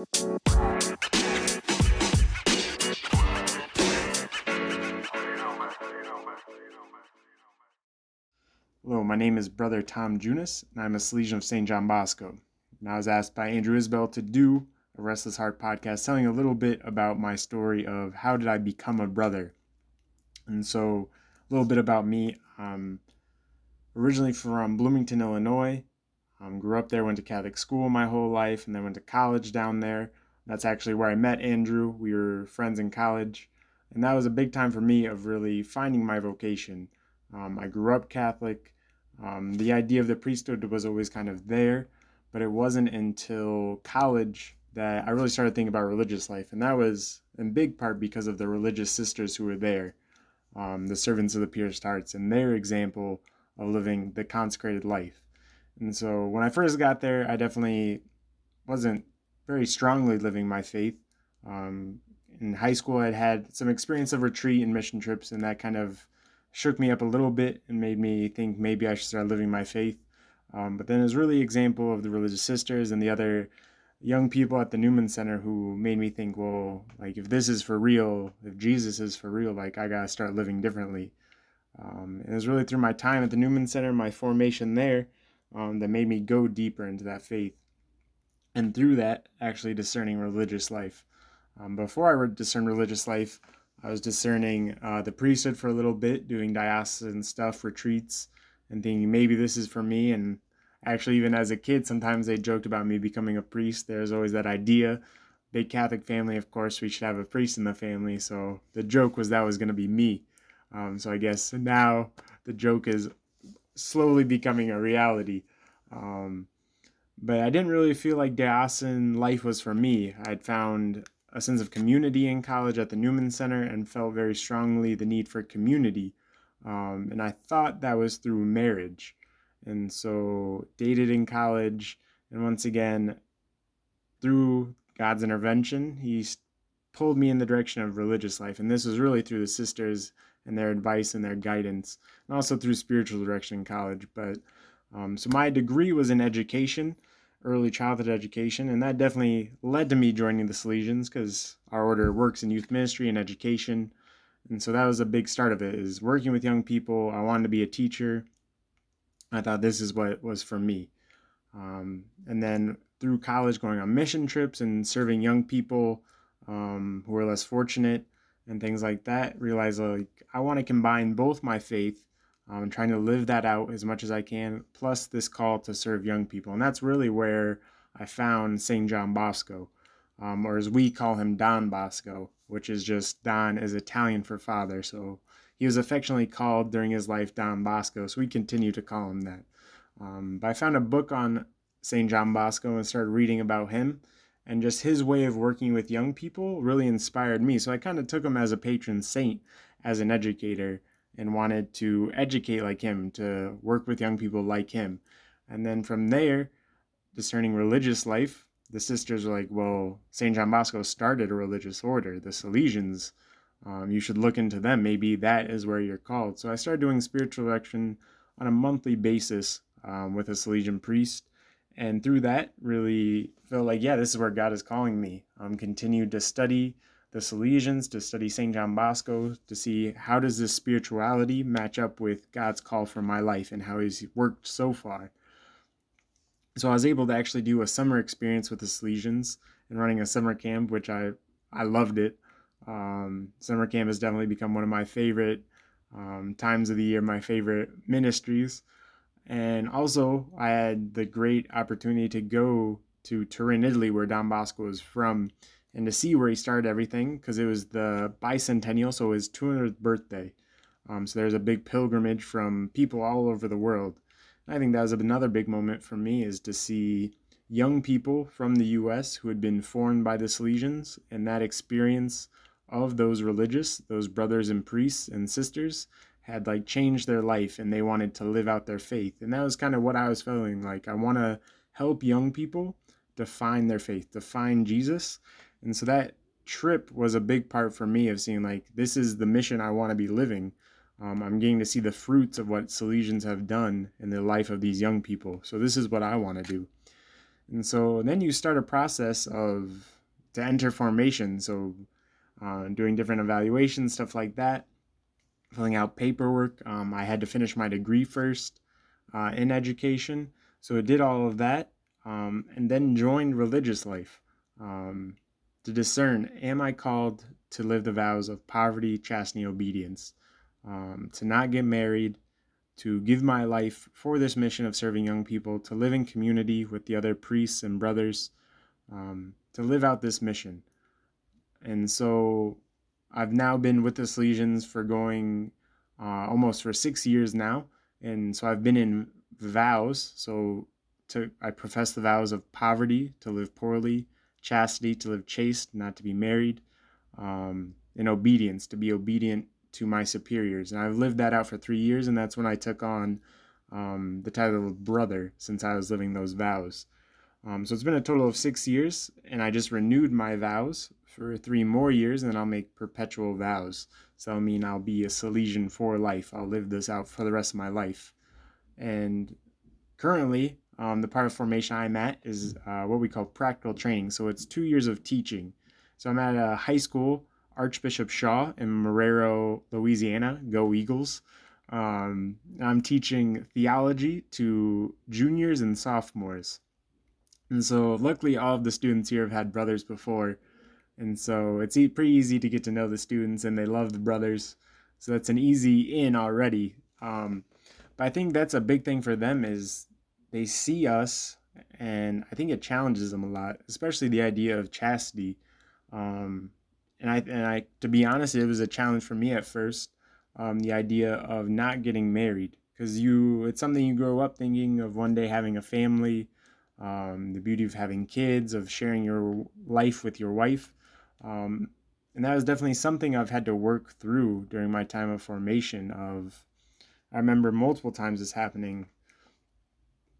Hello, my name is Brother Tom Junis, and I'm a Salesian of St. John Bosco. And I was asked by Andrew Isbell to do a Restless Heart podcast telling a little bit about my story of how did I become a brother. And so, a little bit about me. I'm originally from Bloomington, Illinois. Um, grew up there, went to Catholic school my whole life, and then went to college down there. That's actually where I met Andrew. We were friends in college. And that was a big time for me of really finding my vocation. Um, I grew up Catholic. Um, the idea of the priesthood was always kind of there, but it wasn't until college that I really started thinking about religious life. And that was in big part because of the religious sisters who were there, um, the servants of the pierced hearts, and their example of living the consecrated life. And so when I first got there, I definitely wasn't very strongly living my faith. Um, in high school, I'd had some experience of retreat and mission trips, and that kind of shook me up a little bit and made me think maybe I should start living my faith. Um, but then it was really example of the religious sisters and the other young people at the Newman Center who made me think, well, like if this is for real, if Jesus is for real, like I gotta start living differently. Um, it was really through my time at the Newman Center, my formation there, um, that made me go deeper into that faith, and through that, actually discerning religious life. Um, before I discerned religious life, I was discerning uh, the priesthood for a little bit, doing diocesan stuff, retreats, and thinking maybe this is for me. And actually, even as a kid, sometimes they joked about me becoming a priest. There's always that idea. Big Catholic family, of course, we should have a priest in the family. So the joke was that was going to be me. Um, so I guess now the joke is slowly becoming a reality. Um, but I didn't really feel like diocesan life was for me. I'd found a sense of community in college at the Newman Center and felt very strongly the need for community. Um, and I thought that was through marriage. And so, dated in college, and once again, through God's intervention, He pulled me in the direction of religious life. And this was really through the sisters and their advice and their guidance, and also through spiritual direction in college. But um, so, my degree was in education early childhood education, and that definitely led to me joining the Salesians because our order works in youth ministry and education. And so that was a big start of it is working with young people. I wanted to be a teacher. I thought this is what was for me. Um, and then through college, going on mission trips and serving young people um, who are less fortunate and things like that, Realize like I want to combine both my faith um, and trying to live that out as much as I can, plus this call to serve young people. And that's really where I found St. John Bosco, um, or as we call him, Don Bosco, which is just Don is Italian for father. So he was affectionately called during his life Don Bosco, so we continue to call him that. Um, but I found a book on St. John Bosco and started reading about him. And just his way of working with young people really inspired me. So I kind of took him as a patron saint, as an educator and wanted to educate like him, to work with young people like him. And then from there, discerning religious life, the sisters were like, well, St. John Bosco started a religious order, the Salesians. Um, you should look into them. Maybe that is where you're called. So I started doing spiritual direction on a monthly basis um, with a Salesian priest. And through that, really felt like, yeah, this is where God is calling me. Um, continued to study the Salesians, to study St. John Bosco, to see how does this spirituality match up with God's call for my life and how he's worked so far. So I was able to actually do a summer experience with the Salesians and running a summer camp, which I, I loved it. Um, summer camp has definitely become one of my favorite um, times of the year, my favorite ministries. And also, I had the great opportunity to go to Turin, Italy, where Don Bosco is from, and to see where he started everything because it was the bicentennial, so his 200th birthday. Um, so there's a big pilgrimage from people all over the world. And I think that was another big moment for me is to see young people from the U.S. who had been formed by the Salesians and that experience of those religious, those brothers and priests and sisters had like changed their life and they wanted to live out their faith. And that was kind of what I was feeling like. I want to help young people define their faith, define Jesus, and so that trip was a big part for me of seeing like this is the mission I want to be living. Um, I'm getting to see the fruits of what Salesians have done in the life of these young people. So this is what I want to do. And so then you start a process of to enter formation. So uh, doing different evaluations, stuff like that, filling out paperwork. Um, I had to finish my degree first uh, in education. So I did all of that um, and then joined religious life um, to discern am I called to live the vows of poverty, chastity, obedience, um, to not get married, to give my life for this mission of serving young people, to live in community with the other priests and brothers, um, to live out this mission. And so I've now been with the Salesians for going uh, almost for six years now. And so I've been in vows. So to, I profess the vows of poverty, to live poorly, chastity, to live chaste, not to be married, um, and obedience, to be obedient to my superiors. And I've lived that out for three years, and that's when I took on um, the title of brother since I was living those vows. Um, so it's been a total of six years, and I just renewed my vows for three more years, and then I'll make perpetual vows. So I mean, I'll be a Salesian for life. I'll live this out for the rest of my life. And currently, um, the part of formation I'm at is uh, what we call practical training. So it's two years of teaching. So I'm at a high school, Archbishop Shaw in Marrero, Louisiana. Go Eagles. Um, I'm teaching theology to juniors and sophomores. And so, luckily, all of the students here have had brothers before. And so, it's pretty easy to get to know the students, and they love the brothers. So, that's an easy in already. Um, but I think that's a big thing for them is they see us, and I think it challenges them a lot, especially the idea of chastity. Um, and I, and I, to be honest, it was a challenge for me at first. Um, the idea of not getting married, because you, it's something you grow up thinking of one day having a family um, the beauty of having kids, of sharing your life with your wife. Um, and that was definitely something I've had to work through during my time of formation. Of I remember multiple times this happening.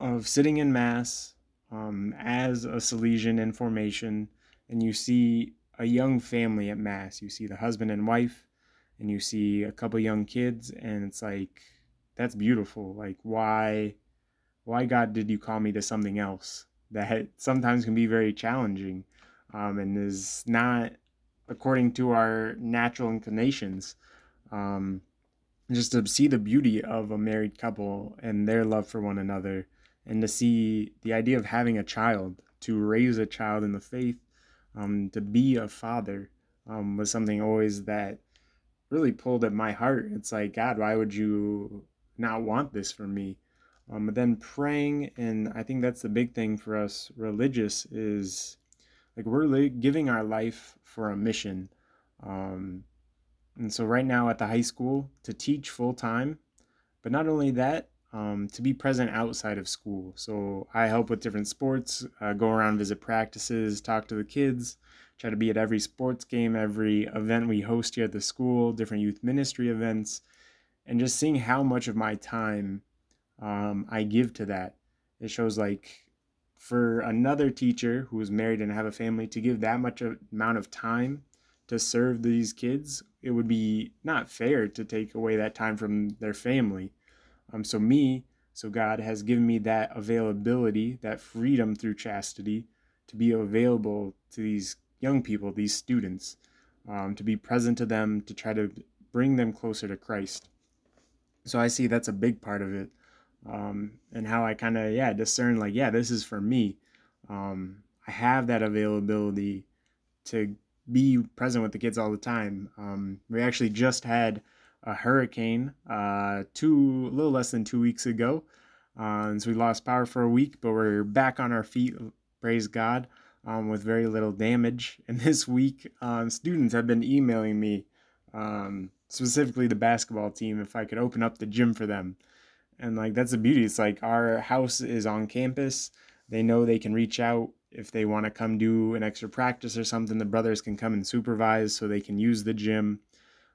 Of sitting in mass um, as a Salesian in formation, and you see a young family at mass. You see the husband and wife, and you see a couple young kids, and it's like that's beautiful. Like why? Why God did you call me to something else that sometimes can be very challenging um, and is not according to our natural inclinations. Um, just to see the beauty of a married couple and their love for one another, and to see the idea of having a child, to raise a child in the faith, um, to be a father, um, was something always that really pulled at my heart. It's like, God, why would you not want this for me? Um, but then praying, and I think that's the big thing for us religious is like we're li- giving our life for a mission. Um, and so right now at the high school to teach full time, but not only that, um, to be present outside of school. So I help with different sports, uh, go around, visit practices, talk to the kids, try to be at every sports game, every event we host here at the school, different youth ministry events, and just seeing how much of my time um, I give to that. It shows like for another teacher who is married and have a family to give that much amount of time to serve these kids, it would be not fair to take away that time from their family. Um, so me, so God has given me that availability, that freedom through chastity to be available to these young people, these students, um, to be present to them, to try to bring them closer to Christ. So I see that's a big part of it um, and how I kind of yeah discern like yeah this is for me. Um, I have that availability to be present with the kids all the time. Um, we actually just had a hurricane uh, two a little less than two weeks ago, uh, and so we lost power for a week, but we're back on our feet. Praise God. Um, with very little damage. And this week, um, students have been emailing me, um, specifically the basketball team, if I could open up the gym for them and like that's the beauty it's like our house is on campus. They know they can reach out if they want to come do an extra practice or something the brothers can come and supervise so they can use the gym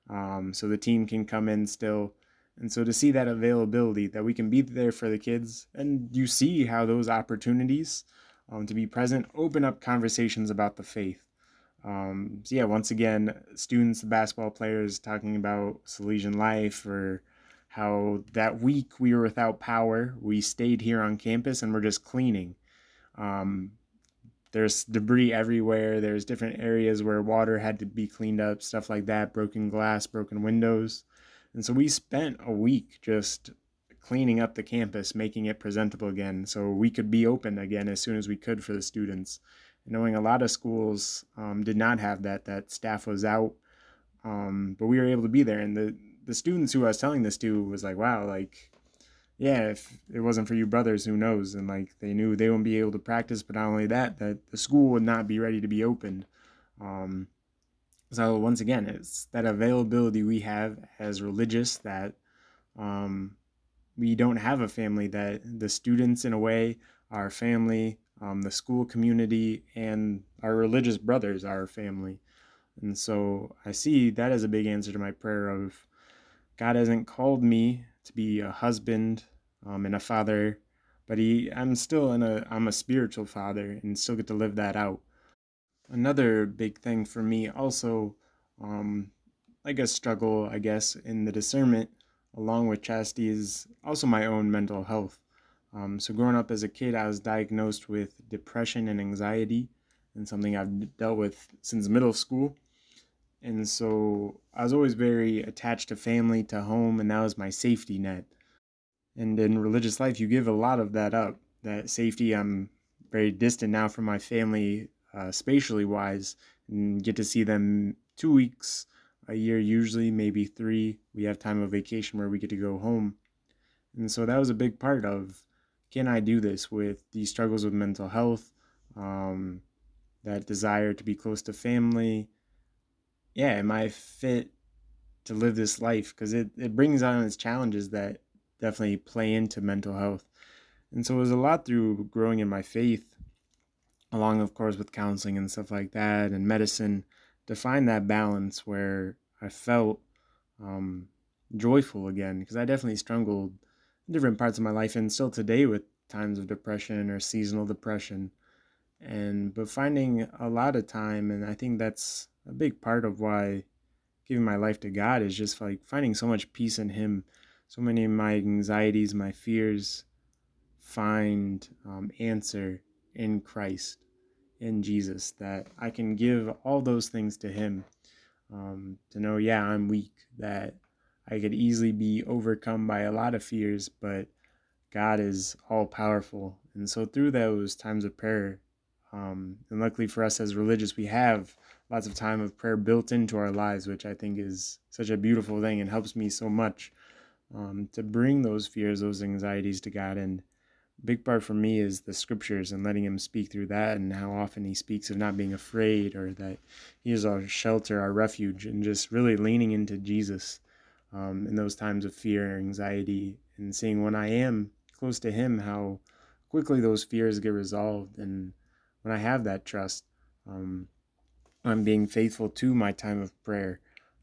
um, so the team can come in still. And so to see that availability that we can be there for the kids and you see how those opportunities um, to be present open up conversations about the faith. Um, so yeah once again students basketball players talking about salesian life or how that week we were without power. We stayed here on campus and we're just cleaning. Um, there's debris everywhere. There's different areas where water had to be cleaned up, stuff like that, broken glass, broken windows. And so we spent a week just cleaning up the campus, making it presentable again so we could be open again as soon as we could for the students. Knowing a lot of schools um, did not have that, that staff was out, um, but we were able to be there. And the, the students who I was telling this to was like, wow, like yeah, if it wasn't for you brothers, who knows? And like they knew they wouldn't be able to practice, but not only that, that the school would not be ready to be opened. Um, so once again, it's that availability we have as religious that um, we don't have a family that the students in a way, our family, um, the school community, and our religious brothers are family. And so I see that as a big answer to my prayer of God hasn't called me to be a husband um, and a father, but he I'm still in a I'm a spiritual father and still get to live that out. Another big thing for me also, um, like a struggle I guess in the discernment along with chastity is also my own mental health. Um, so growing up as a kid, I was diagnosed with depression and anxiety, and something I've dealt with since middle school. And so I was always very attached to family, to home, and that was my safety net. And in religious life, you give a lot of that up. That safety, I'm very distant now from my family, uh, spatially wise, and get to see them two weeks a year, usually, maybe three. We have time of vacation where we get to go home. And so that was a big part of can I do this with these struggles with mental health, um, that desire to be close to family, yeah, am I fit to live this life? Because it, it brings on its challenges that definitely play into mental health. And so it was a lot through growing in my faith, along, of course, with counseling and stuff like that and medicine, to find that balance where I felt um, joyful again. Because I definitely struggled in different parts of my life and still today with times of depression or seasonal depression. And but finding a lot of time, and I think that's a big part of why giving my life to God is just like finding so much peace in Him. So many of my anxieties, my fears find um, answer in Christ, in Jesus, that I can give all those things to Him. Um, to know, yeah, I'm weak, that I could easily be overcome by a lot of fears, but God is all powerful. And so through those times of prayer, um, and luckily for us as religious, we have lots of time of prayer built into our lives, which I think is such a beautiful thing and helps me so much um, to bring those fears, those anxieties to God. And big part for me is the scriptures and letting Him speak through that, and how often He speaks of not being afraid or that He is our shelter, our refuge, and just really leaning into Jesus um, in those times of fear and anxiety, and seeing when I am close to Him, how quickly those fears get resolved. And when I have that trust, um, I'm being faithful to my time of prayer,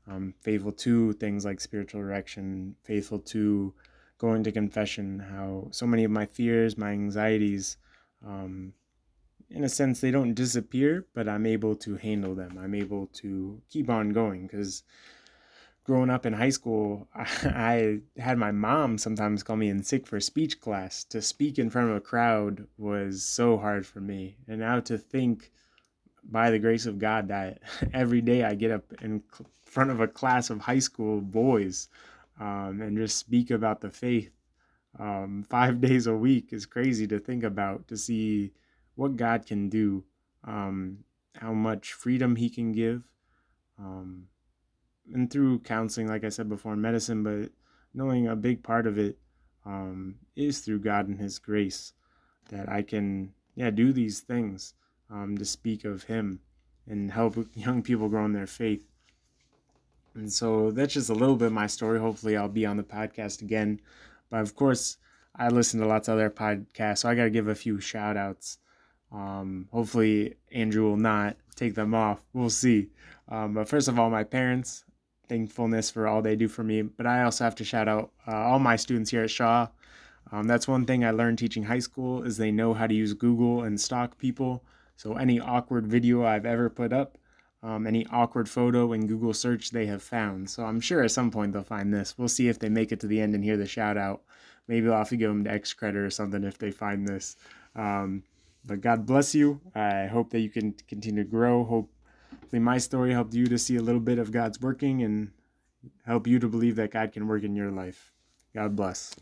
um, faithful to things like spiritual direction, faithful to going to confession. How so many of my fears, my anxieties, um, in a sense, they don't disappear, but I'm able to handle them. I'm able to keep on going because growing up in high school, I, I, had my mom sometimes call me in sick for speech class. To speak in front of a crowd was so hard for me. And now to think by the grace of God that every day I get up in front of a class of high school boys um, and just speak about the faith um, five days a week is crazy to think about to see what God can do, um, how much freedom He can give. Um, and through counseling, like I said before, medicine, but knowing a big part of it um, is through God and His grace that I can, yeah, do these things um, to speak of Him and help young people grow in their faith. And so that's just a little bit of my story. Hopefully, I'll be on the podcast again. But of course, I listen to lots of other podcasts, so I got to give a few shout outs. Um, hopefully, Andrew will not take them off. We'll see. Um, but first of all, my parents, thankfulness for all they do for me. But I also have to shout out uh, all my students here at Shaw. Um, that's one thing I learned teaching high school is they know how to use Google and stalk people. So any awkward video I've ever put up, um, any awkward photo in Google search they have found. So I'm sure at some point they'll find this. We'll see if they make it to the end and hear the shout out. Maybe I'll have to give them the X credit or something if they find this. Um, but God bless you. I hope that you can continue to grow. Hopefully, my story helped you to see a little bit of God's working and help you to believe that God can work in your life. God bless.